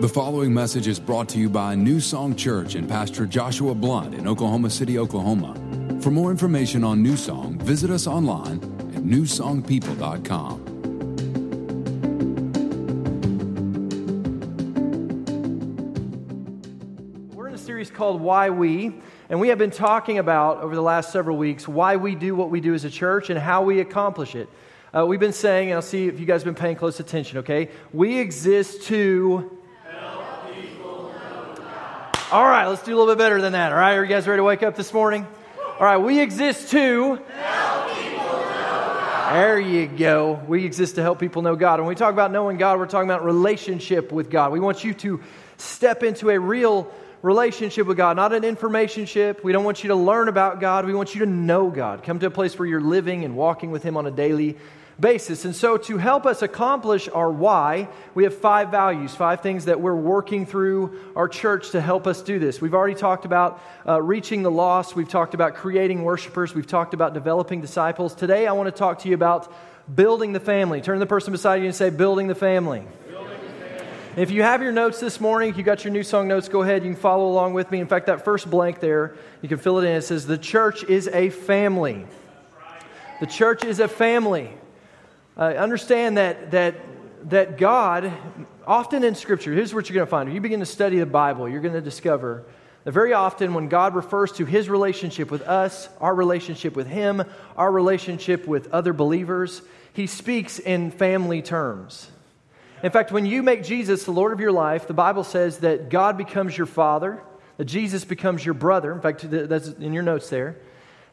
The following message is brought to you by New Song Church and Pastor Joshua Blunt in Oklahoma City, Oklahoma. For more information on New Song, visit us online at newsongpeople.com. We're in a series called Why We, and we have been talking about over the last several weeks why we do what we do as a church and how we accomplish it. Uh, we've been saying, and I'll see if you guys have been paying close attention, okay? We exist to all right, let's do a little bit better than that. All right, are you guys ready to wake up this morning? All right, we exist to There you go. We exist to help people know God. When we talk about knowing God, we're talking about relationship with God. We want you to step into a real relationship with God, not an information ship. We don't want you to learn about God. We want you to know God. Come to a place where you're living and walking with Him on a daily basis. And so, to help us accomplish our why, we have five values, five things that we're working through our church to help us do this. We've already talked about uh, reaching the lost, we've talked about creating worshipers, we've talked about developing disciples. Today, I want to talk to you about building the family. Turn to the person beside you and say, Building the family. If you have your notes this morning, you got your new song notes, go ahead. You can follow along with me. In fact, that first blank there, you can fill it in. It says, The church is a family. The church is a family. Uh, understand that, that, that God, often in Scripture, here's what you're going to find. If you begin to study the Bible, you're going to discover that very often when God refers to his relationship with us, our relationship with him, our relationship with other believers, he speaks in family terms. In fact, when you make Jesus the Lord of your life, the Bible says that God becomes your father, that Jesus becomes your brother. In fact, that's in your notes there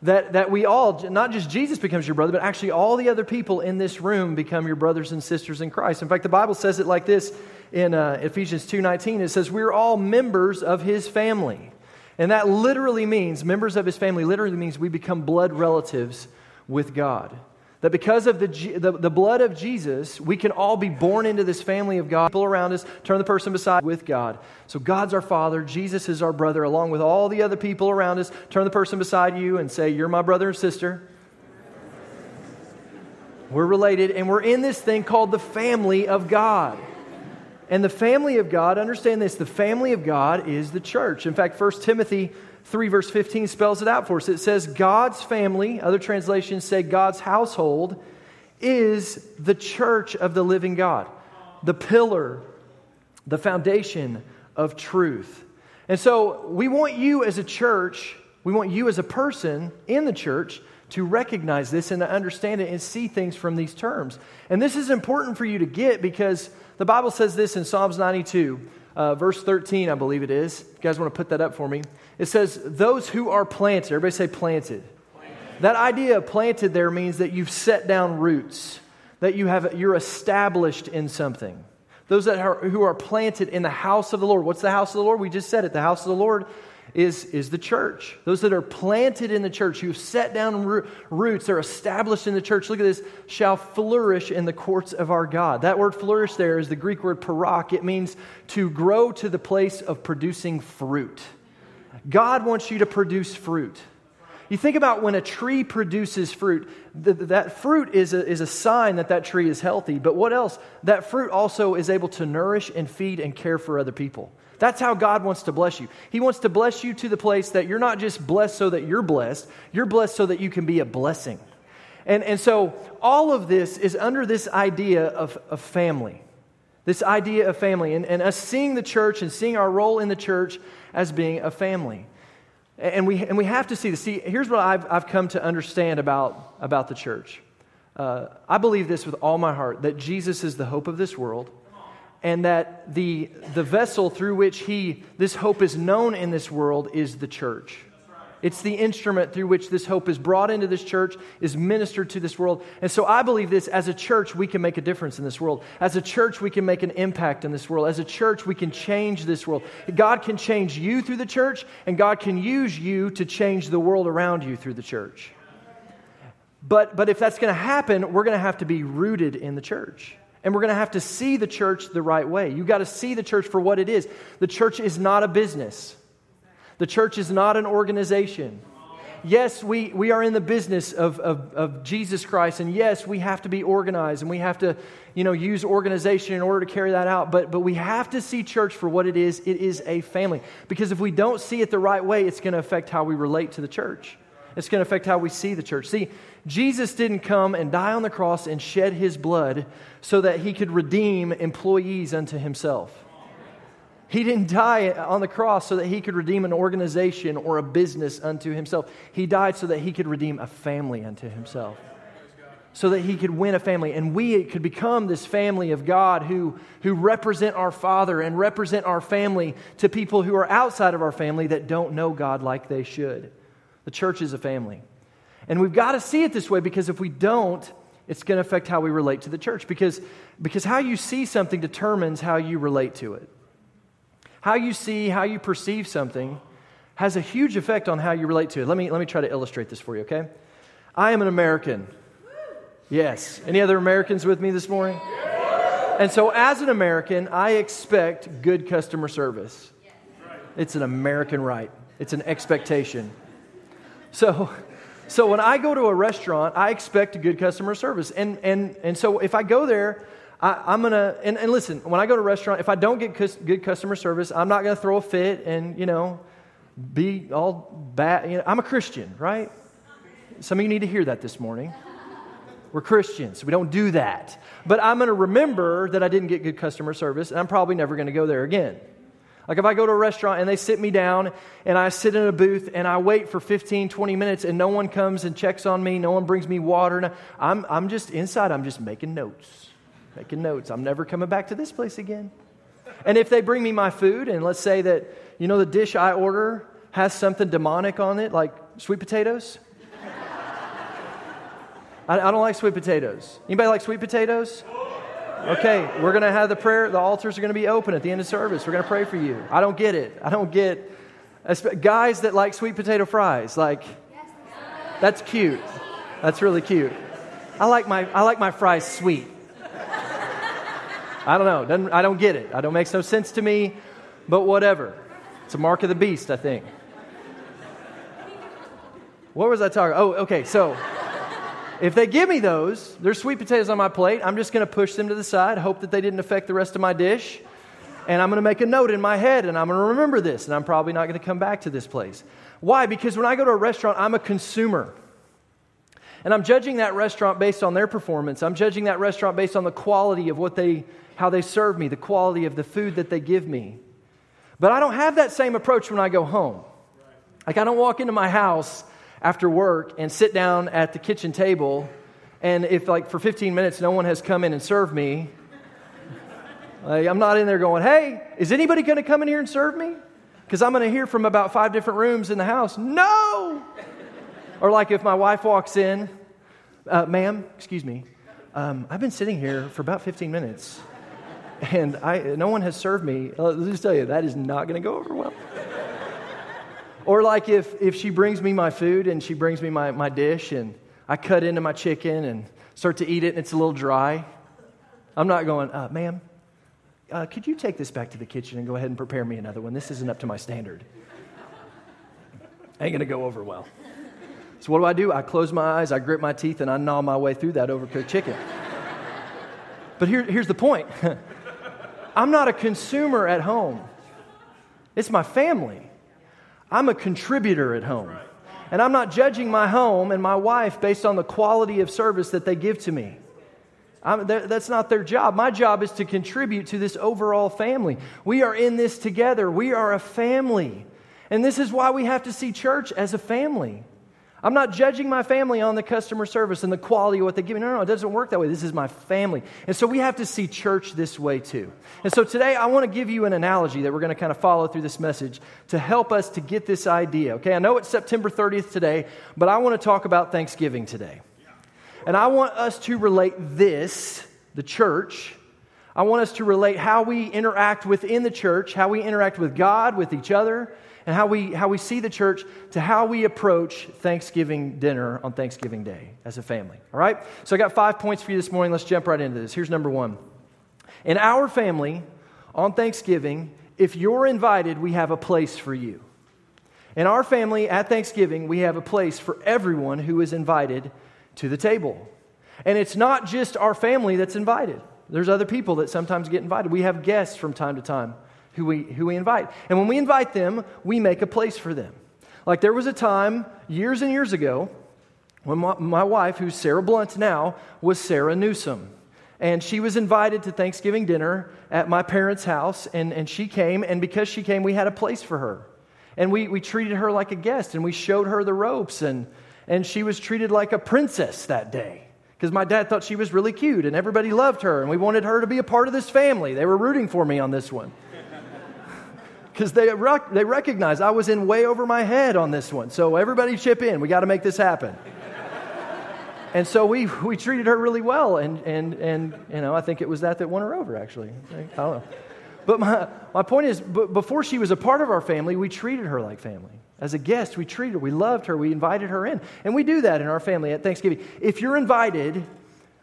that, that we all, not just Jesus becomes your brother, but actually all the other people in this room become your brothers and sisters in Christ. In fact, the Bible says it like this in uh, Ephesians 2.19. It says, we're all members of his family. And that literally means, members of his family literally means we become blood relatives with God. That because of the, the, the, blood of Jesus, we can all be born into this family of God. People around us, turn the person beside with God. So God's our Father, Jesus is our brother, along with all the other people around us. Turn the person beside you and say, You're my brother and sister. We're related, and we're in this thing called the family of God. And the family of God, understand this, the family of God is the church. In fact, 1 Timothy 3, verse 15 spells it out for us. It says, God's family, other translations say God's household, is the church of the living God, the pillar, the foundation of truth. And so we want you as a church, we want you as a person in the church to recognize this and to understand it and see things from these terms. And this is important for you to get because the Bible says this in Psalms 92 uh, verse 13, I believe it is. If You guys want to put that up for me? It says, Those who are planted, everybody say planted. planted. That idea of planted there means that you've set down roots, that you have, you're established in something. Those that are, who are planted in the house of the Lord. What's the house of the Lord? We just said it. The house of the Lord is, is the church. Those that are planted in the church, who've set down roots, they're established in the church. Look at this, shall flourish in the courts of our God. That word flourish there is the Greek word parak. It means to grow to the place of producing fruit. God wants you to produce fruit. You think about when a tree produces fruit, th- that fruit is a, is a sign that that tree is healthy. But what else? That fruit also is able to nourish and feed and care for other people. That's how God wants to bless you. He wants to bless you to the place that you're not just blessed so that you're blessed, you're blessed so that you can be a blessing. And, and so all of this is under this idea of, of family. This idea of family, and, and us seeing the church and seeing our role in the church as being a family. And we, and we have to see this. See, here's what I've, I've come to understand about, about the church. Uh, I believe this with all my heart that Jesus is the hope of this world and that the, the vessel through which he, this hope is known in this world is the church. It's the instrument through which this hope is brought into this church, is ministered to this world. And so I believe this as a church, we can make a difference in this world. As a church, we can make an impact in this world. As a church, we can change this world. God can change you through the church, and God can use you to change the world around you through the church. But, but if that's going to happen, we're going to have to be rooted in the church. And we're going to have to see the church the right way. You've got to see the church for what it is. The church is not a business, the church is not an organization. yes, we, we are in the business of, of, of Jesus Christ, and yes, we have to be organized and we have to, you know, use organization in order to carry that out. But, but we have to see church for what it is. It is a family. Because if we don't see it the right way, it's going to affect how we relate to the church. It's going to affect how we see the church. See, Jesus didn't come and die on the cross and shed his blood so that he could redeem employees unto himself. He didn't die on the cross so that he could redeem an organization or a business unto himself. He died so that he could redeem a family unto himself. So that he could win a family. And we could become this family of God who, who represent our Father and represent our family to people who are outside of our family that don't know God like they should. The church is a family. And we've got to see it this way because if we don't, it's going to affect how we relate to the church. Because, because how you see something determines how you relate to it. How you see, how you perceive something has a huge effect on how you relate to it. Let me, let me try to illustrate this for you, okay? I am an American. Yes. Any other Americans with me this morning? And so, as an American, I expect good customer service. It's an American right, it's an expectation. So, so when I go to a restaurant, I expect good customer service. And, and, and so if I go there, I, am going to, and, and listen, when I go to a restaurant, if I don't get cus- good customer service, I'm not going to throw a fit and, you know, be all bad. You know, I'm a Christian, right? Some of you need to hear that this morning. We're Christians. We don't do that. But I'm going to remember that I didn't get good customer service, and I'm probably never going to go there again. Like if I go to a restaurant and they sit me down and I sit in a booth and I wait for 15, 20 minutes and no one comes and checks on me, no one brings me water, I'm, I'm just inside, I'm just making notes. Making notes. I'm never coming back to this place again. And if they bring me my food and let's say that, you know, the dish I order has something demonic on it, like sweet potatoes. I, I don't like sweet potatoes. Anybody like sweet potatoes? Okay, we're going to have the prayer. The altars are going to be open at the end of service. We're going to pray for you. I don't get it. I don't get guys that like sweet potato fries. Like, that's cute. That's really cute. I like my, I like my fries sweet. I don't know. Doesn't, I don't get it. I don't makes no sense to me, but whatever. It's a mark of the beast, I think. What was I talking? Oh, okay. So if they give me those, there's sweet potatoes on my plate. I'm just going to push them to the side, hope that they didn't affect the rest of my dish. And I'm going to make a note in my head and I'm going to remember this. And I'm probably not going to come back to this place. Why? Because when I go to a restaurant, I'm a consumer. And I'm judging that restaurant based on their performance. I'm judging that restaurant based on the quality of what they, how they serve me, the quality of the food that they give me. But I don't have that same approach when I go home. Like, I don't walk into my house after work and sit down at the kitchen table, and if, like, for 15 minutes no one has come in and served me, like, I'm not in there going, hey, is anybody going to come in here and serve me? Because I'm going to hear from about five different rooms in the house, no! Or like if my wife walks in, uh, ma'am, excuse me, um, I've been sitting here for about 15 minutes and I, no one has served me. Let me just tell you, that is not going to go over well. Or like if, if she brings me my food and she brings me my, my dish and I cut into my chicken and start to eat it and it's a little dry. I'm not going, uh, ma'am, uh, could you take this back to the kitchen and go ahead and prepare me another one? This isn't up to my standard. Ain't gonna go over well. So what do I do? I close my eyes, I grip my teeth, and I gnaw my way through that overcooked chicken. but here, here's the point I'm not a consumer at home, it's my family. I'm a contributor at home. And I'm not judging my home and my wife based on the quality of service that they give to me. that's not their job. My job is to contribute to this overall family. We are in this together. We are a family. And this is why we have to see church as a family. I'm not judging my family on the customer service and the quality of what they give me. No, no, it doesn't work that way. This is my family. And so we have to see church this way too. And so today I want to give you an analogy that we're going to kind of follow through this message to help us to get this idea. Okay, I know it's September 30th today, but I want to talk about Thanksgiving today. And I want us to relate this, the church, I want us to relate how we interact within the church, how we interact with God, with each other, and how we, how we see the church to how we approach Thanksgiving dinner on Thanksgiving Day as a family. All right? So I got five points for you this morning. Let's jump right into this. Here's number one. In our family, on Thanksgiving, if you're invited, we have a place for you. In our family at Thanksgiving, we have a place for everyone who is invited to the table. And it's not just our family that's invited. There's other people that sometimes get invited. We have guests from time to time who we, who we invite. And when we invite them, we make a place for them. Like there was a time years and years ago when my, my wife, who's Sarah Blunt now, was Sarah Newsom. And she was invited to Thanksgiving dinner at my parents' house, and, and she came, and because she came, we had a place for her. And we, we treated her like a guest, and we showed her the ropes, and, and she was treated like a princess that day because my dad thought she was really cute and everybody loved her and we wanted her to be a part of this family. They were rooting for me on this one. Because they, rec- they recognized I was in way over my head on this one. So everybody chip in. We got to make this happen. and so we, we treated her really well. And, and, and, you know, I think it was that that won her over, actually. I don't know. But my, my point is, before she was a part of our family, we treated her like family. As a guest, we treated her, we loved her, we invited her in. And we do that in our family at Thanksgiving. If you're invited,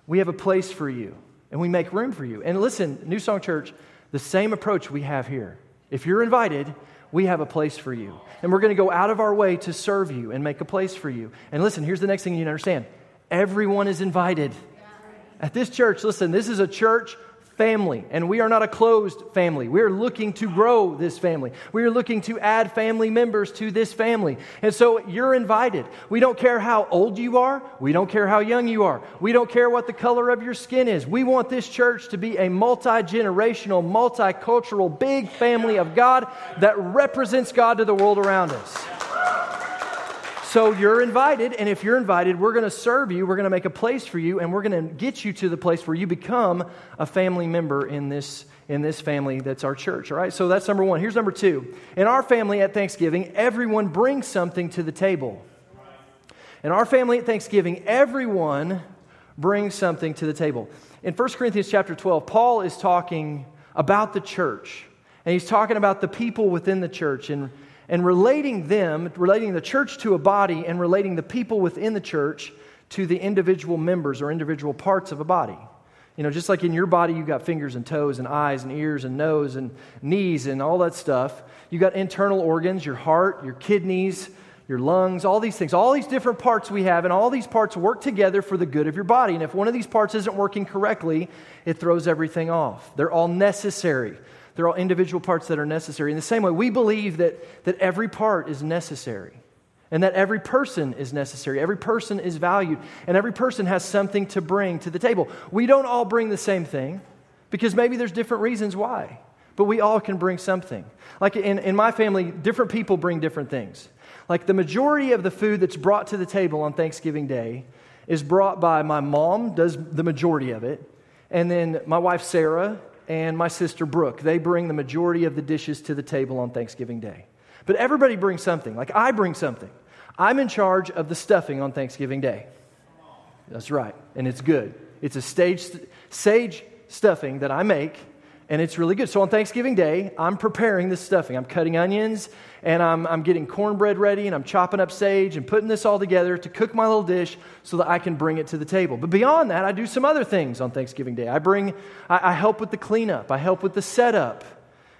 we have a place for you and we make room for you. And listen, New Song Church, the same approach we have here. If you're invited, we have a place for you. And we're going to go out of our way to serve you and make a place for you. And listen, here's the next thing you need to understand everyone is invited. At this church, listen, this is a church family, and we are not a closed family. We are looking to grow this family. We are looking to add family members to this family. And so you're invited. We don't care how old you are, we don't care how young you are, we don't care what the color of your skin is. We want this church to be a multi generational, multicultural, big family of God that represents God to the world around us. So you're invited, and if you're invited, we're going to serve you, we're going to make a place for you, and we're going to get you to the place where you become a family member in this, in this family that's our church. All right, so that's number one. Here's number two. In our family at Thanksgiving, everyone brings something to the table. In our family at Thanksgiving, everyone brings something to the table. In 1 Corinthians chapter 12, Paul is talking about the church, and he's talking about the people within the church. And and relating them, relating the church to a body, and relating the people within the church to the individual members or individual parts of a body. You know, just like in your body, you've got fingers and toes and eyes and ears and nose and knees and all that stuff. You've got internal organs, your heart, your kidneys, your lungs, all these things, all these different parts we have, and all these parts work together for the good of your body. And if one of these parts isn't working correctly, it throws everything off. They're all necessary. They're all individual parts that are necessary. In the same way, we believe that, that every part is necessary and that every person is necessary. Every person is valued, and every person has something to bring to the table. We don't all bring the same thing because maybe there's different reasons why, but we all can bring something. Like in, in my family, different people bring different things. Like the majority of the food that's brought to the table on Thanksgiving Day is brought by my mom, does the majority of it, and then my wife Sarah and my sister Brooke. They bring the majority of the dishes to the table on Thanksgiving Day. But everybody brings something. Like I bring something. I'm in charge of the stuffing on Thanksgiving Day. That's right. And it's good. It's a stage, sage stuffing that I make and it's really good. So on Thanksgiving Day, I'm preparing this stuffing. I'm cutting onions and I'm, I'm getting cornbread ready and I'm chopping up sage and putting this all together to cook my little dish so that I can bring it to the table. But beyond that, I do some other things on Thanksgiving Day. I bring, I, I help with the cleanup, I help with the setup.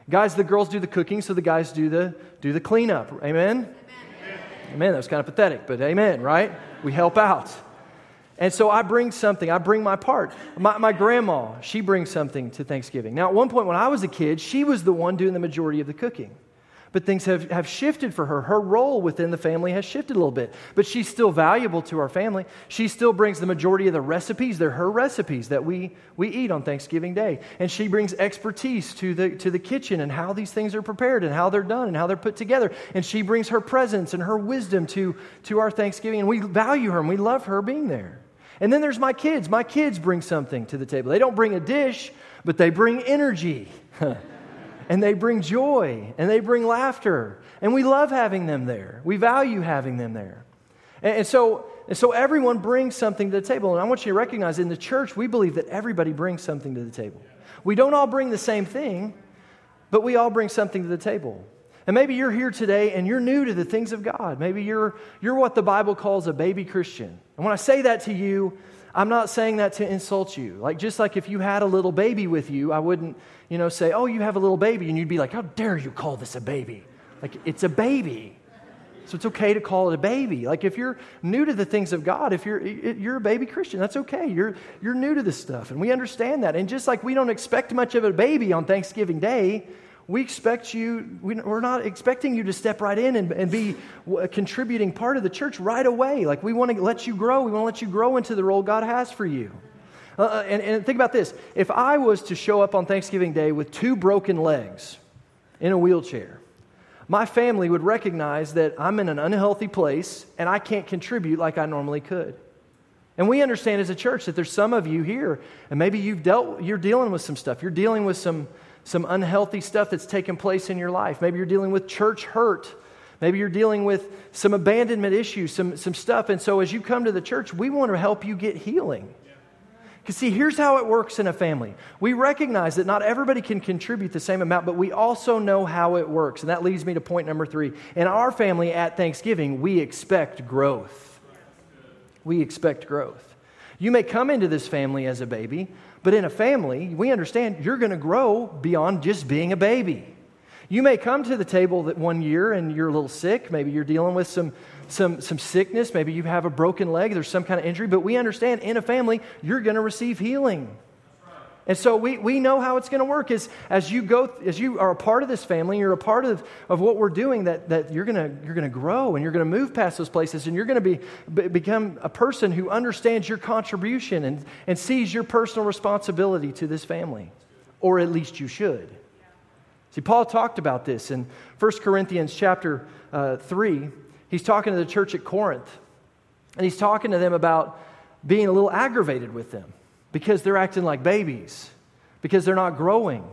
Guys, the girls do the cooking, so the guys do the, do the cleanup. Amen? Amen? Amen. That was kind of pathetic, but amen, right? We help out. And so I bring something, I bring my part. My, my, grandma, she brings something to Thanksgiving. Now, at one point when I was a kid, she was the one doing the majority of the cooking. But things have, have shifted for her. Her role within the family has shifted a little bit. But she's still valuable to our family. She still brings the majority of the recipes. They're her recipes that we, we eat on Thanksgiving Day. And she brings expertise to the, to the kitchen and how these things are prepared and how they're done and how they're put together. And she brings her presence and her wisdom to, to our Thanksgiving. And we value her and we love her being there. And then there's my kids. My kids bring something to the table. They don't bring a dish, but they bring energy. and they bring joy and they bring laughter. And we love having them there. We value having them there. And, and, so, and so everyone brings something to the table. And I want you to recognize in the church, we believe that everybody brings something to the table. We don't all bring the same thing, but we all bring something to the table. And maybe you're here today and you're new to the things of God. Maybe you're, you're what the Bible calls a baby Christian. And when I say that to you, I'm not saying that to insult you. Like, just like if you had a little baby with you, I wouldn't, you know, say, oh, you have a little baby. And you'd be like, how dare you call this a baby? Like, it's a baby. So it's okay to call it a baby. Like if you're new to the things of God, if you're you're a baby Christian, that's okay. You're you're new to this stuff, and we understand that. And just like we don't expect much of a baby on Thanksgiving Day, we expect you. We're not expecting you to step right in and, and be a contributing part of the church right away. Like we want to let you grow. We want to let you grow into the role God has for you. Uh, uh, and, and think about this: if I was to show up on Thanksgiving Day with two broken legs in a wheelchair my family would recognize that I'm in an unhealthy place and I can't contribute like I normally could. And we understand as a church that there's some of you here, and maybe you've dealt, you're dealing with some stuff. You're dealing with some, some unhealthy stuff that's taken place in your life. Maybe you're dealing with church hurt. Maybe you're dealing with some abandonment issues, some, some stuff. And so as you come to the church, we want to help you get healing. Because, see, here's how it works in a family. We recognize that not everybody can contribute the same amount, but we also know how it works. And that leads me to point number three. In our family at Thanksgiving, we expect growth. We expect growth. You may come into this family as a baby, but in a family, we understand you're going to grow beyond just being a baby. You may come to the table that one year and you're a little sick. Maybe you're dealing with some some, some sickness. Maybe you have a broken leg, there's some kind of injury. But we understand in a family, you're going to receive healing. And so we, we know how it's going to work is as you go as you are a part of this family, you're a part of, of what we're doing, that, that you're gonna you're gonna grow and you're gonna move past those places and you're gonna be, be become a person who understands your contribution and, and sees your personal responsibility to this family. Or at least you should. See, Paul talked about this in 1 Corinthians chapter uh, 3 he's talking to the church at Corinth, and he's talking to them about being a little aggravated with them because they're acting like babies, because they're not growing.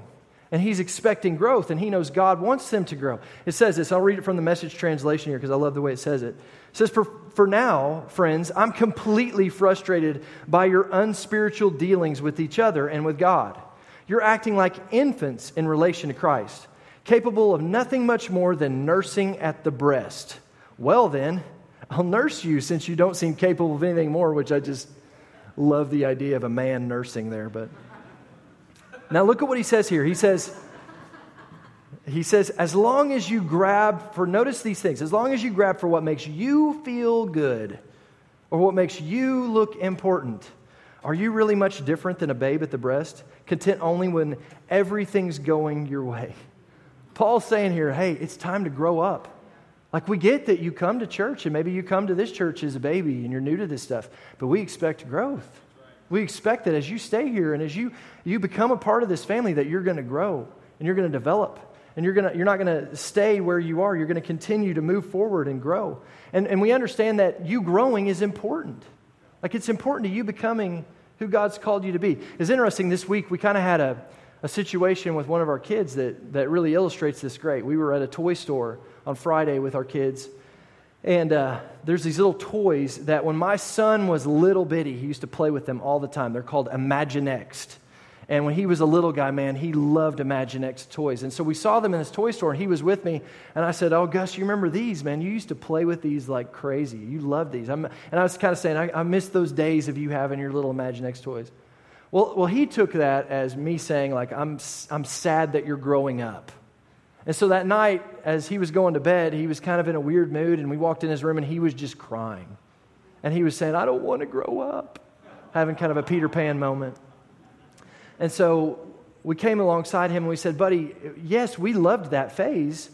And he's expecting growth, and he knows God wants them to grow. It says this, I'll read it from the message translation here because I love the way it says it. It says, for, for now, friends, I'm completely frustrated by your unspiritual dealings with each other and with God. You're acting like infants in relation to Christ, capable of nothing much more than nursing at the breast. Well, then, I'll nurse you since you don't seem capable of anything more, which I just love the idea of a man nursing there. But now look at what he says here. He says, he says, as long as you grab for, notice these things, as long as you grab for what makes you feel good or what makes you look important, are you really much different than a babe at the breast, content only when everything's going your way? Paul's saying here, hey, it's time to grow up. Like, we get that you come to church, and maybe you come to this church as a baby and you're new to this stuff, but we expect growth. We expect that as you stay here and as you, you become a part of this family, that you're going to grow and you're going to develop and you're, gonna, you're not going to stay where you are. You're going to continue to move forward and grow. And, and we understand that you growing is important. Like, it's important to you becoming who God's called you to be. It's interesting, this week we kind of had a, a situation with one of our kids that, that really illustrates this great. We were at a toy store on Friday with our kids. And uh, there's these little toys that when my son was little bitty, he used to play with them all the time. They're called Imaginext. And when he was a little guy, man, he loved Imaginext toys. And so we saw them in this toy store, and he was with me. And I said, Oh, Gus, you remember these, man? You used to play with these like crazy. You love these. I'm, and I was kind of saying, I, I miss those days of you having your little Imaginext toys. Well, well, he took that as me saying, like, I'm, I'm sad that you're growing up. And so that night, as he was going to bed, he was kind of in a weird mood, and we walked in his room, and he was just crying. And he was saying, I don't want to grow up, having kind of a Peter Pan moment. And so we came alongside him and we said, Buddy, yes, we loved that phase,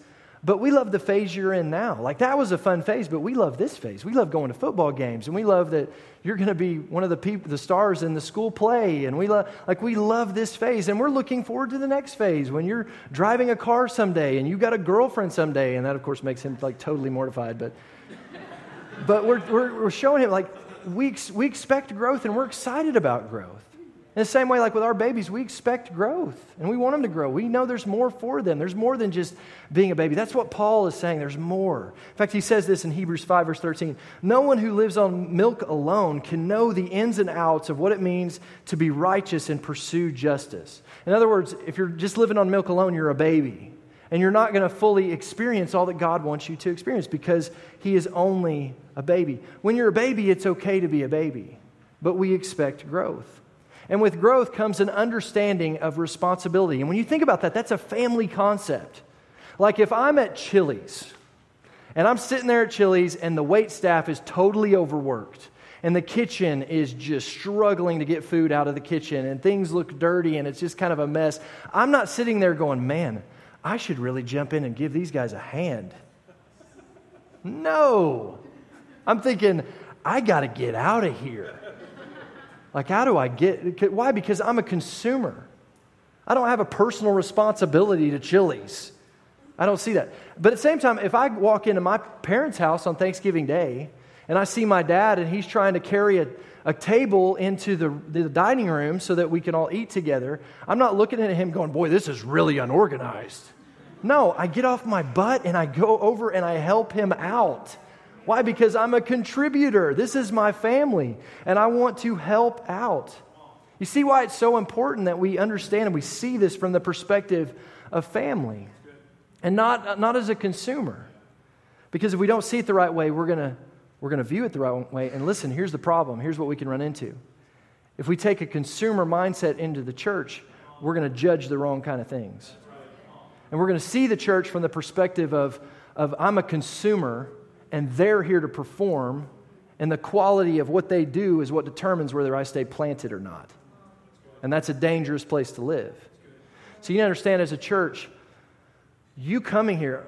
but we love the phase you're in now. Like that was a fun phase, but we love this phase. We love going to football games, and we love that you're going to be one of the people, the stars in the school play, and we love like we love this phase, and we're looking forward to the next phase when you're driving a car someday and you got a girlfriend someday, and that of course makes him like totally mortified, but but we're we're, we're showing him like we we expect growth and we're excited about growth. In the same way, like with our babies, we expect growth and we want them to grow. We know there's more for them. There's more than just being a baby. That's what Paul is saying. There's more. In fact, he says this in Hebrews 5, verse 13 No one who lives on milk alone can know the ins and outs of what it means to be righteous and pursue justice. In other words, if you're just living on milk alone, you're a baby. And you're not going to fully experience all that God wants you to experience because He is only a baby. When you're a baby, it's okay to be a baby, but we expect growth. And with growth comes an understanding of responsibility. And when you think about that, that's a family concept. Like if I'm at Chili's And I'm sitting there at Chili's, and the wait staff is totally overworked. And the kitchen is just struggling to get food out of the kitchen, and things look dirty, and it's just kind of a mess. I'm not sitting there going, man, I should really jump in and give these guys a hand. No. I'm thinking, I got to get out of here. Like, how do I get? Why? Because I'm a consumer. I don't have a personal responsibility to Chili's. I don't see that. But at the same time, if I walk into my parents' house on Thanksgiving Day and I see my dad and he's trying to carry a, a table into the, the dining room so that we can all eat together, I'm not looking at him going, boy, this is really unorganized. No, I get off my butt and I go over and I help him out. Why? Because I'm a contributor. This is my family and I want to help out. You see why it's so important that we understand and we see this from the perspective of family and not, not as a consumer. Because if we don't see it the right way, we're going to we're going to view it the right way. And listen, here's the problem. Here's what we can run into. If we take a consumer mindset into the church, we're going to judge the wrong kind of things. And we're going to see the church from the perspective of, of I'm a consumer and they're here to perform, and the quality of what they do is what determines whether I stay planted or not. And that's a dangerous place to live. So you understand as a church, you coming here,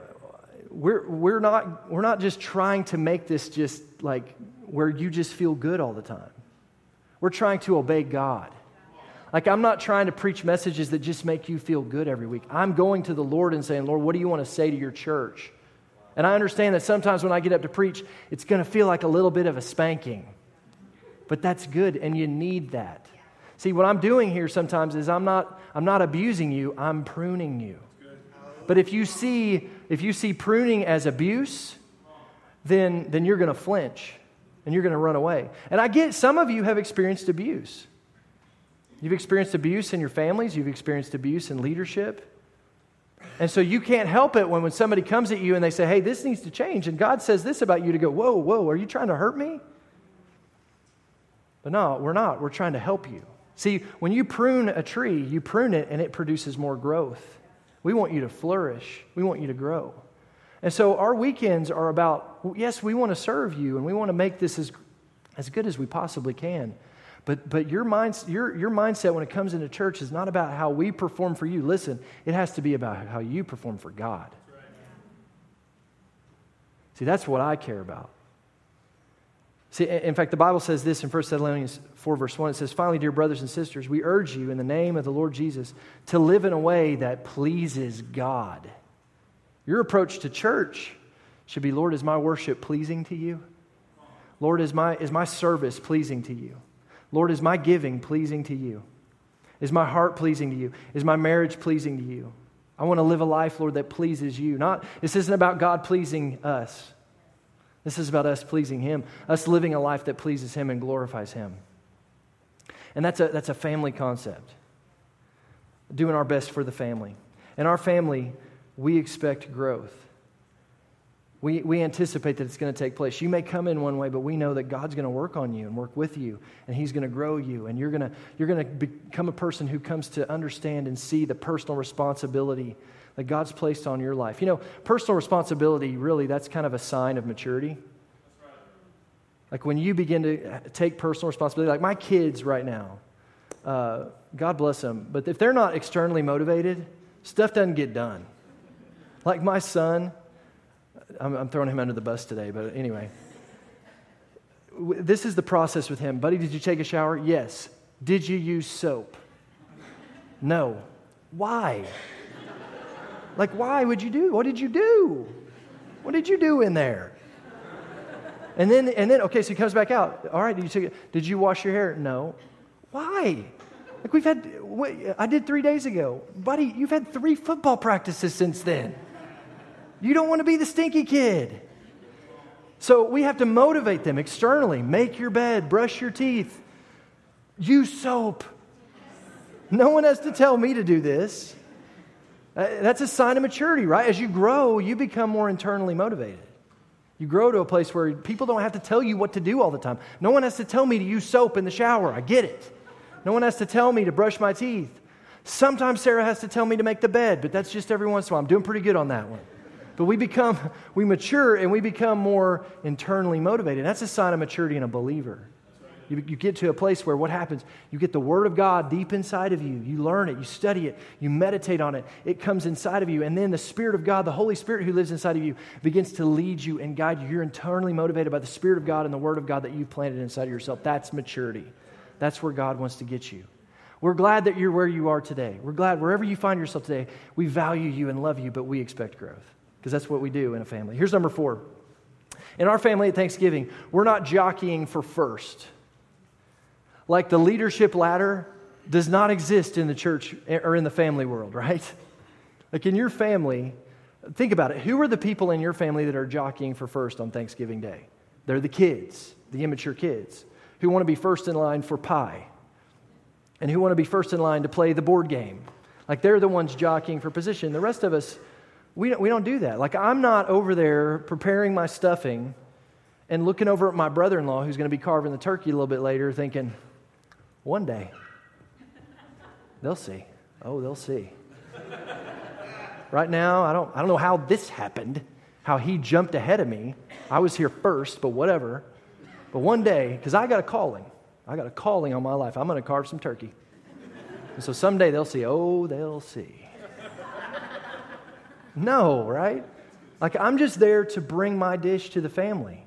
we're, we're, not, we're not just trying to make this just like where you just feel good all the time. We're trying to obey God. Like, I'm not trying to preach messages that just make you feel good every week. I'm going to the Lord and saying, Lord, what do you want to say to your church? And I understand that sometimes when I get up to preach, it's going to feel like a little bit of a spanking. But that's good, and you need that. See, what I'm doing here sometimes is I'm not, I'm not abusing you, I'm pruning you. But if you see, if you see pruning as abuse, then, then you're going to flinch and you're going to run away. And I get some of you have experienced abuse. You've experienced abuse in your families, you've experienced abuse in leadership. And so you can't help it when, when somebody comes at you and they say, hey, this needs to change. And God says this about you to go, whoa, whoa, are you trying to hurt me? But no, we're not. We're trying to help you. See, when you prune a tree, you prune it and it produces more growth. We want you to flourish, we want you to grow. And so our weekends are about, yes, we want to serve you and we want to make this as, as good as we possibly can. But, but your, mind, your, your mindset when it comes into church is not about how we perform for you. Listen, it has to be about how you perform for God. See, that's what I care about. See, in fact, the Bible says this in 1 Thessalonians 4, verse 1. It says, Finally, dear brothers and sisters, we urge you in the name of the Lord Jesus to live in a way that pleases God. Your approach to church should be Lord, is my worship pleasing to you? Lord, is my, is my service pleasing to you? Lord, is my giving pleasing to you? Is my heart pleasing to you? Is my marriage pleasing to you? I want to live a life, Lord, that pleases you. Not, this isn't about God pleasing us. This is about us pleasing Him, us living a life that pleases Him and glorifies Him. And that's a, that's a family concept. Doing our best for the family. In our family, we expect growth. We, we anticipate that it's going to take place. You may come in one way, but we know that God's going to work on you and work with you, and He's going to grow you, and you're going to, you're going to become a person who comes to understand and see the personal responsibility that God's placed on your life. You know, personal responsibility, really, that's kind of a sign of maturity. Like when you begin to take personal responsibility, like my kids right now, uh, God bless them, but if they're not externally motivated, stuff doesn't get done. Like my son, I'm, I'm throwing him under the bus today, but anyway. This is the process with him. Buddy, did you take a shower? Yes. Did you use soap? No. Why? Like, why would you do? What did you do? What did you do in there? And then, and then, okay, so he comes back out. All right, did you, take, did you wash your hair? No. Why? Like we've had, I did three days ago. Buddy, you've had three football practices since then. You don't want to be the stinky kid. So we have to motivate them externally. Make your bed, brush your teeth, use soap. No one has to tell me to do this. Uh, that's a sign of maturity, right? As you grow, you become more internally motivated. You grow to a place where people don't have to tell you what to do all the time. No one has to tell me to use soap in the shower. I get it. No one has to tell me to brush my teeth. Sometimes Sarah has to tell me to make the bed, but that's just every once in a while. I'm doing pretty good on that one. But we become, we mature and we become more internally motivated. That's a sign of maturity in a believer. You, you get to a place where what happens? You get the Word of God deep inside of you. You learn it, you study it, you meditate on it. It comes inside of you. And then the Spirit of God, the Holy Spirit who lives inside of you, begins to lead you and guide you. You're internally motivated by the Spirit of God and the Word of God that you've planted inside of yourself. That's maturity. That's where God wants to get you. We're glad that you're where you are today. We're glad wherever you find yourself today, we value you and love you, but we expect growth because that's what we do in a family. Here's number four. In our family at Thanksgiving, we're not jockeying for first like the leadership ladder does not exist in the church eh, or in the family world, right? Like in your family, think about it. Who are the people in your family that are jockeying for first on Thanksgiving Day? They're the kids, the immature kids, who want to be first in line for pie and who want to be first in line to play the board game. Like they're the ones jockeying for position. The rest of us, we don't, we don't do that. Like I'm not over there preparing my stuffing and looking over at my brother in law who's going to be carving the turkey a little bit later thinking, one day, they'll see. Oh, they'll see. right now, I don't, I don't know how this happened, how he jumped ahead of me. I was here first, but whatever. But one day, because I got a calling, I got a calling on my life. I'm going to carve some turkey. And so someday they'll see, oh, they'll see. No, right? Like I'm just there to bring my dish to the family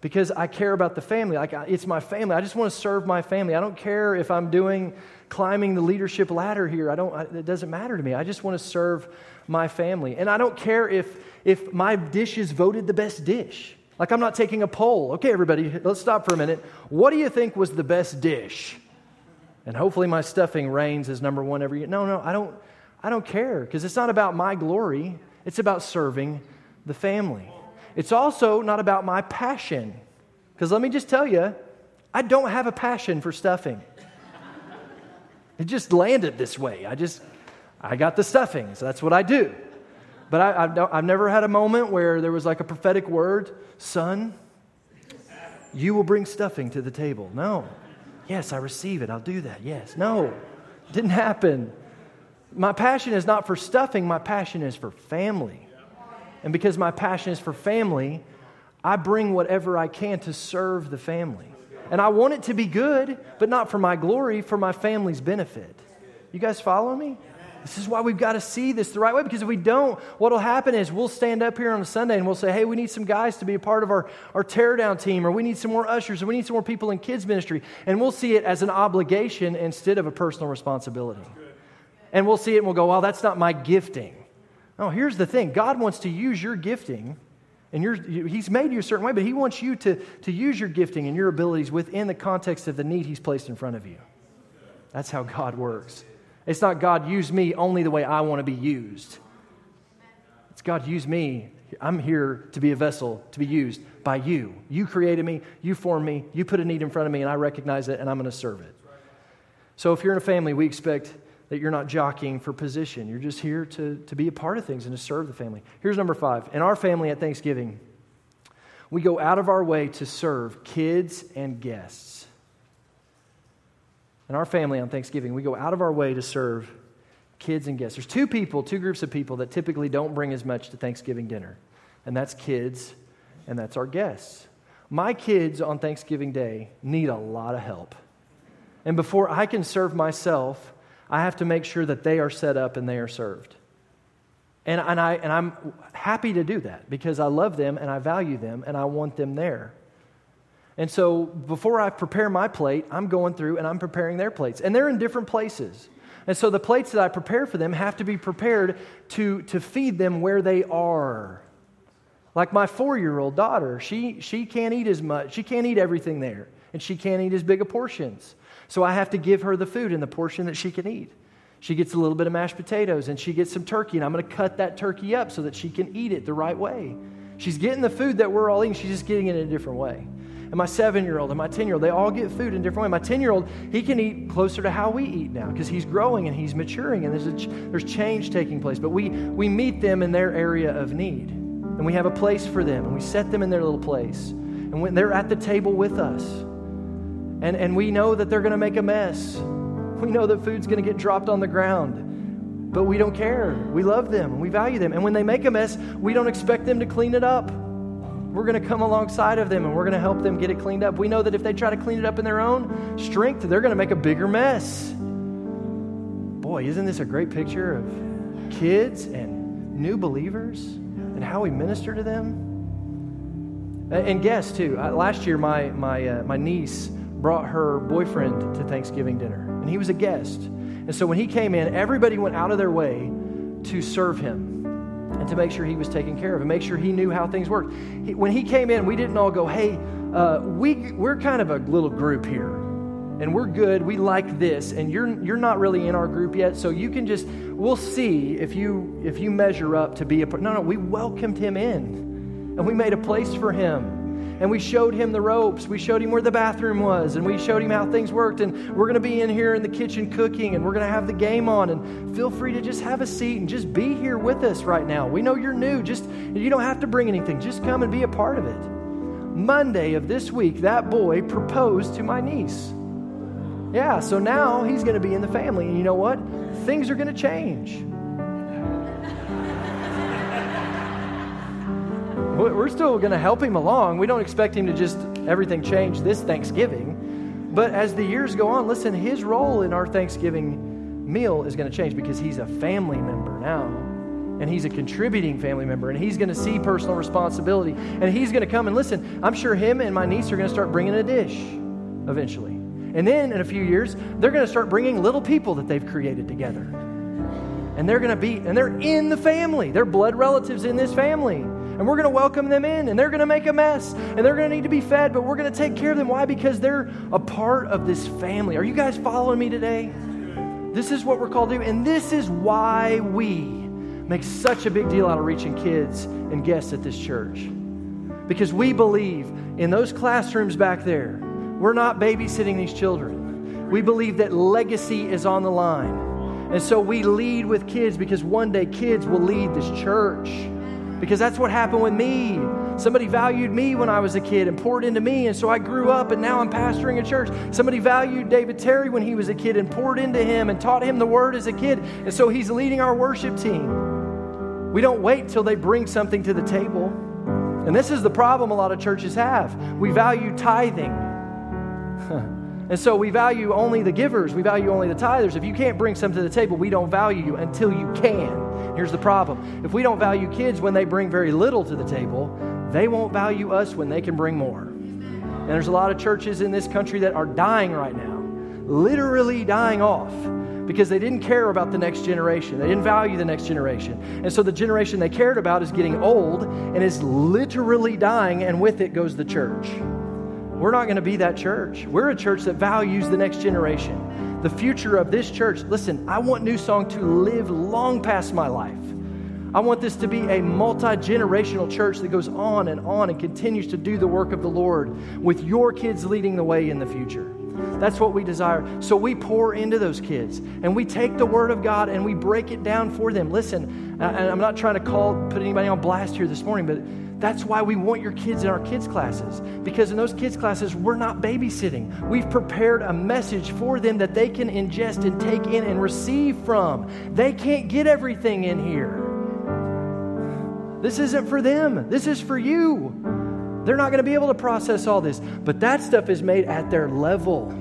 because I care about the family. Like it's my family. I just want to serve my family. I don't care if I'm doing climbing the leadership ladder here. I don't. It doesn't matter to me. I just want to serve my family, and I don't care if if my dish is voted the best dish. Like I'm not taking a poll. Okay, everybody, let's stop for a minute. What do you think was the best dish? And hopefully my stuffing reigns as number one every year. No, no, I don't. I don't care because it's not about my glory. It's about serving the family. It's also not about my passion. Because let me just tell you, I don't have a passion for stuffing. it just landed this way. I just, I got the stuffing, so that's what I do. But I, I've, I've never had a moment where there was like a prophetic word, son, you will bring stuffing to the table. No. Yes, I receive it. I'll do that. Yes. No. Didn't happen. My passion is not for stuffing, my passion is for family. And because my passion is for family, I bring whatever I can to serve the family. And I want it to be good, but not for my glory, for my family's benefit. You guys follow me? This is why we've got to see this the right way because if we don't, what will happen is we'll stand up here on a Sunday and we'll say, hey, we need some guys to be a part of our, our teardown team, or we need some more ushers, or we need some more people in kids' ministry. And we'll see it as an obligation instead of a personal responsibility. And we'll see it and we'll go, well, that's not my gifting. No, here's the thing God wants to use your gifting, and He's made you a certain way, but He wants you to, to use your gifting and your abilities within the context of the need He's placed in front of you. That's how God works. It's not God use me only the way I want to be used. It's God use me. I'm here to be a vessel to be used by you. You created me, you formed me, you put a need in front of me, and I recognize it, and I'm going to serve it. So if you're in a family, we expect that you're not jockeying for position. You're just here to, to be a part of things and to serve the family. Here's number five. In our family at Thanksgiving, we go out of our way to serve kids and guests. In our family on Thanksgiving, we go out of our way to serve kids and guests. There's two people, two groups of people that typically don't bring as much to Thanksgiving dinner, and that's kids and that's our guests. My kids on Thanksgiving Day need a lot of help. And before I can serve myself, I have to make sure that they are set up and they are served. And, and, I, and I'm happy to do that because I love them and I value them and I want them there. And so before I prepare my plate, I'm going through and I'm preparing their plates. And they're in different places. And so the plates that I prepare for them have to be prepared to, to feed them where they are. Like my four year old daughter, she, she can't eat as much, she can't eat everything there, and she can't eat as big of portions. So I have to give her the food in the portion that she can eat. She gets a little bit of mashed potatoes and she gets some turkey, and I'm going to cut that turkey up so that she can eat it the right way. She's getting the food that we're all eating, she's just getting it in a different way. And my seven year old and my 10 year old, they all get food in a different way. My 10 year old, he can eat closer to how we eat now because he's growing and he's maturing and there's, a, there's change taking place. But we, we meet them in their area of need and we have a place for them and we set them in their little place. And when they're at the table with us, and, and we know that they're going to make a mess. We know that food's going to get dropped on the ground. but we don't care. We love them, we value them. And when they make a mess, we don't expect them to clean it up. We're going to come alongside of them and we're going to help them get it cleaned up. We know that if they try to clean it up in their own strength, they're going to make a bigger mess. Boy, isn't this a great picture of kids and new believers and how we minister to them? And guests, too. Last year, my, my, uh, my niece brought her boyfriend to Thanksgiving dinner, and he was a guest. And so when he came in, everybody went out of their way to serve him and to make sure he was taken care of and make sure he knew how things worked. He, when he came in, we didn't all go, hey, uh, we, we're kind of a little group here and we're good. We like this, and you're you're not really in our group yet, so you can just we'll see if you if you measure up to be a no no. We welcomed him in, and we made a place for him and we showed him the ropes. We showed him where the bathroom was, and we showed him how things worked. And we're going to be in here in the kitchen cooking, and we're going to have the game on. And feel free to just have a seat and just be here with us right now. We know you're new. Just you don't have to bring anything. Just come and be a part of it. Monday of this week, that boy proposed to my niece. Yeah, so now he's going to be in the family, and you know what? Things are going to change. We're still going to help him along. We don't expect him to just everything change this Thanksgiving. But as the years go on, listen, his role in our Thanksgiving meal is going to change because he's a family member now. And he's a contributing family member, and he's going to see personal responsibility. And he's going to come and listen. I'm sure him and my niece are going to start bringing a dish eventually. And then in a few years, they're going to start bringing little people that they've created together. And they're going to be, and they're in the family. They're blood relatives in this family and we're going to welcome them in, and they're going to make a mess, and they're going to need to be fed, but we're going to take care of them. Why? Because they're a part of this family. Are you guys following me today? This is what we're called to do, and this is why we make such a big deal out of reaching kids and guests at this church. Because we believe in those classrooms back there, we're not babysitting these children. We believe that legacy is on the line. And so we lead with kids because one day kids will lead this church because that's what happened with me. Somebody valued me when I was a kid and poured into me, and so I grew up and now I'm pastoring a church. Somebody valued David Terry when he was a kid and poured into him and taught him the word as a kid, and so he's leading our worship team. We don't wait till they bring something to the table. And this is the problem a lot of churches have. We value tithing. and so we value only the givers, we value only the tithers. If you can't bring something to the table, we don't value you until you can. Here's the problem if we don't value kids when they bring very little to the table, they won't value us when they can bring more. And there's a lot of churches in this country that are dying right now, literally dying off because they didn't care about the next generation. They didn't value the next generation. And so the generation they cared about is getting old and is literally dying, and with it goes the church. We're not going to be that church. We're a church that values the next generation the future of this church. Listen, I want New Song to live long past my life. I want this to be a multi generational church that goes on and on and continues to do the work of the Lord with your kids leading the way in the future. That's what we desire. So we pour into those kids and we take the Word of God and we break it down for them. Listen, I'm not trying to call, put anybody on blast here this morning, but that's why we want your kids in our kids' classes. Because in those kids' classes, we're not babysitting. We've prepared a message for them that they can ingest and take in and receive from. They can't get everything in here. This isn't for them, this is for you. They're not going to be able to process all this, but that stuff is made at their level.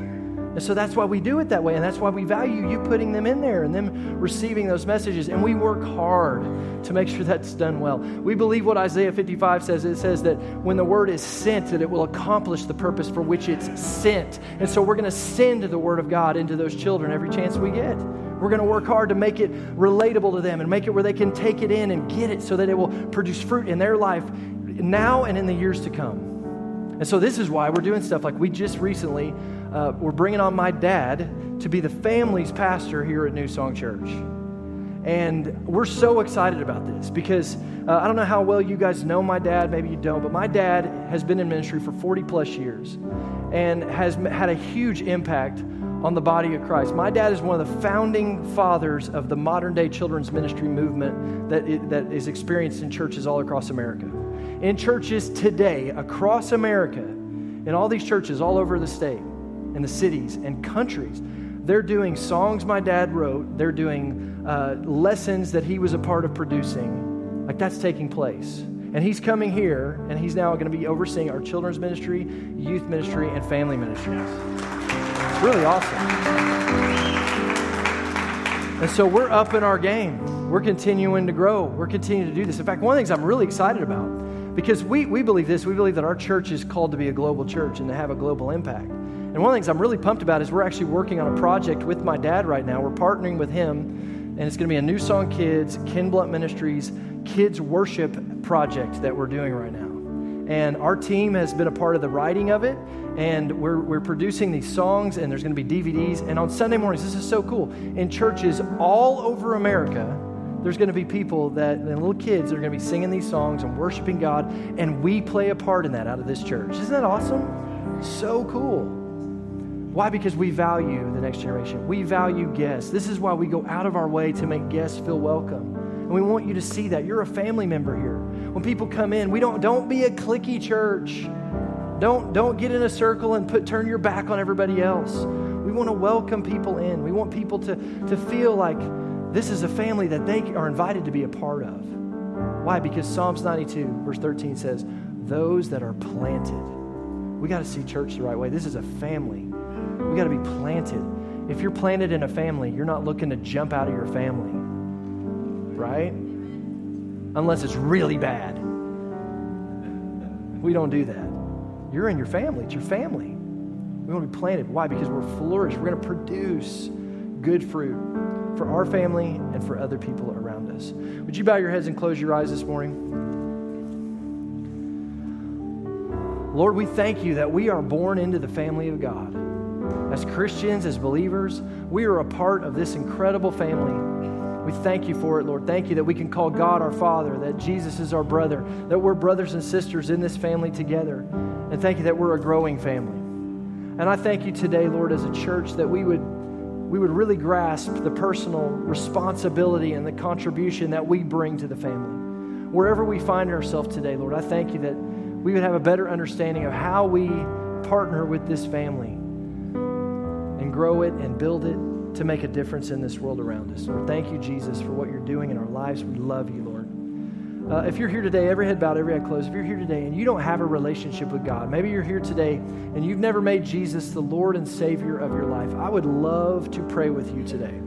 And so that's why we do it that way. And that's why we value you putting them in there and them receiving those messages. And we work hard to make sure that's done well. We believe what Isaiah 55 says. It says that when the word is sent, that it will accomplish the purpose for which it's sent. And so we're going to send the word of God into those children every chance we get. We're going to work hard to make it relatable to them and make it where they can take it in and get it so that it will produce fruit in their life now and in the years to come. And so this is why we're doing stuff like we just recently uh, we're bringing on my dad to be the family's pastor here at New Song Church. And we're so excited about this because uh, I don't know how well you guys know my dad, maybe you don't, but my dad has been in ministry for 40 plus years and has had a huge impact on the body of Christ. My dad is one of the founding fathers of the modern day children's ministry movement that, it, that is experienced in churches all across America in churches today across America, in all these churches all over the state, in the cities and countries, They're doing songs my dad wrote, they're doing uh, lessons that he was a part of producing. Like that's taking place. And he's coming here, and he's now going to be overseeing our children's ministry, youth ministry, and family ministries. It's really awesome. And so we're up in our game. We're continuing to grow. We're continuing to do this. In fact, one of the things I'm really excited about, because we, we believe this, we believe that our church is called to be a global church and to have a global impact. And one of the things I'm really pumped about is we're actually working on a project with my dad right now. We're partnering with him, and it's going to be a New Song Kids, Ken Blunt Ministries, kids worship project that we're doing right now. And our team has been a part of the writing of it, and we're, we're producing these songs, and there's going to be DVDs. And on Sunday mornings, this is so cool. In churches all over America, there's going to be people that, and little kids, that are going to be singing these songs and worshiping God, and we play a part in that out of this church. Isn't that awesome? So cool. Why? Because we value the next generation. We value guests. This is why we go out of our way to make guests feel welcome. And we want you to see that. You're a family member here. When people come in, we don't don't be a clicky church. Don't don't get in a circle and put turn your back on everybody else. We want to welcome people in. We want people to, to feel like this is a family that they are invited to be a part of. Why? Because Psalms 92, verse 13 says, Those that are planted. We got to see church the right way. This is a family. We got to be planted. If you're planted in a family, you're not looking to jump out of your family right? Unless it's really bad. We don't do that. You're in your family, it's your family. We want to be planted. Why? Because we're flourish. We're going to produce good fruit for our family and for other people around us. Would you bow your heads and close your eyes this morning? Lord, we thank you that we are born into the family of God. As Christians, as believers, we are a part of this incredible family we thank you for it, Lord. Thank you that we can call God our Father, that Jesus is our brother, that we're brothers and sisters in this family together. And thank you that we're a growing family. And I thank you today, Lord, as a church, that we would, we would really grasp the personal responsibility and the contribution that we bring to the family. Wherever we find ourselves today, Lord, I thank you that we would have a better understanding of how we partner with this family and grow it and build it to make a difference in this world around us. Lord, thank you, Jesus, for what you're doing in our lives. We love you, Lord. Uh, if you're here today, every head bowed, every eye closed, if you're here today and you don't have a relationship with God, maybe you're here today and you've never made Jesus the Lord and Savior of your life, I would love to pray with you today.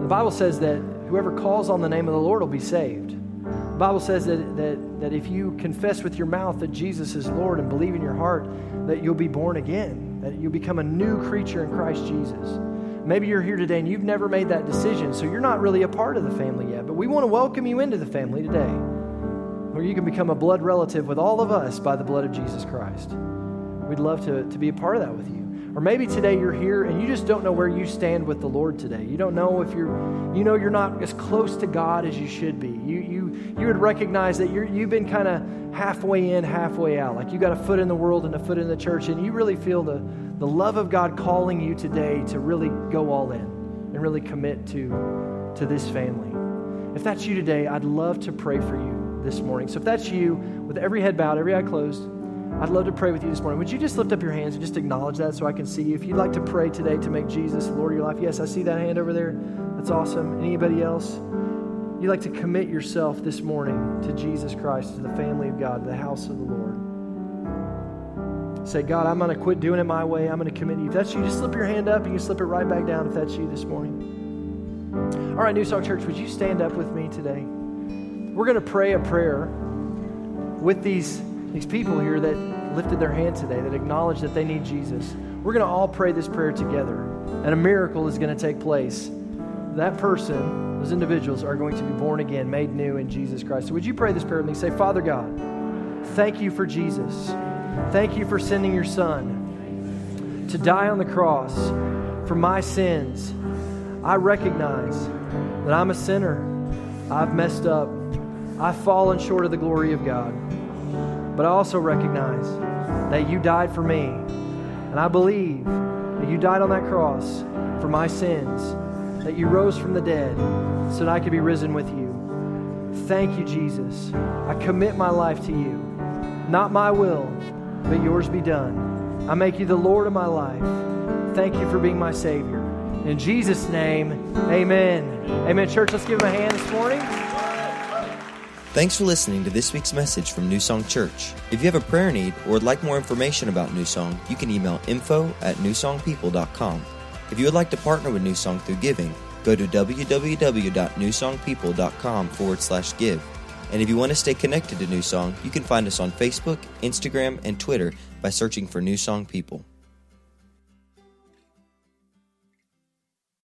The Bible says that whoever calls on the name of the Lord will be saved. The Bible says that, that, that if you confess with your mouth that Jesus is Lord and believe in your heart, that you'll be born again, that you'll become a new creature in Christ Jesus. Maybe you're here today and you've never made that decision, so you're not really a part of the family yet. But we want to welcome you into the family today, where you can become a blood relative with all of us by the blood of Jesus Christ. We'd love to, to be a part of that with you. Or maybe today you're here and you just don't know where you stand with the Lord today. You don't know if you're, you know, you're not as close to God as you should be. You, you, you would recognize that you're, you've been kind of halfway in, halfway out. Like you got a foot in the world and a foot in the church, and you really feel the, the love of God calling you today to really go all in and really commit to, to this family. If that's you today, I'd love to pray for you this morning. So if that's you, with every head bowed, every eye closed, I'd love to pray with you this morning. Would you just lift up your hands and just acknowledge that so I can see you? If you'd like to pray today to make Jesus Lord of your life, yes, I see that hand over there. That's awesome. Anybody else? You'd like to commit yourself this morning to Jesus Christ, to the family of God, to the house of the Lord. Say, God, I'm going to quit doing it my way. I'm going to commit you. If that's you, just slip your hand up and you slip it right back down if that's you this morning. All right, New Song Church, would you stand up with me today? We're going to pray a prayer with these, these people here that lifted their hand today, that acknowledge that they need Jesus. We're going to all pray this prayer together, and a miracle is going to take place. That person, those individuals, are going to be born again, made new in Jesus Christ. So, would you pray this prayer with me? Say, Father God, thank you for Jesus. Thank you for sending your son to die on the cross for my sins. I recognize that I'm a sinner. I've messed up. I've fallen short of the glory of God. But I also recognize that you died for me. And I believe that you died on that cross for my sins, that you rose from the dead so that I could be risen with you. Thank you, Jesus. I commit my life to you. Not my will, but yours be done. I make you the Lord of my life. Thank you for being my Savior. In Jesus' name, amen. Amen. Church, let's give him a hand this morning. Thanks for listening to this week's message from New Song Church. If you have a prayer need or would like more information about New Song, you can email info at newsongpeople.com. If you would like to partner with New Song through giving, go to www.newsongpeople.com forward slash give. And if you want to stay connected to New Song, you can find us on Facebook, Instagram, and Twitter by searching for New Song People.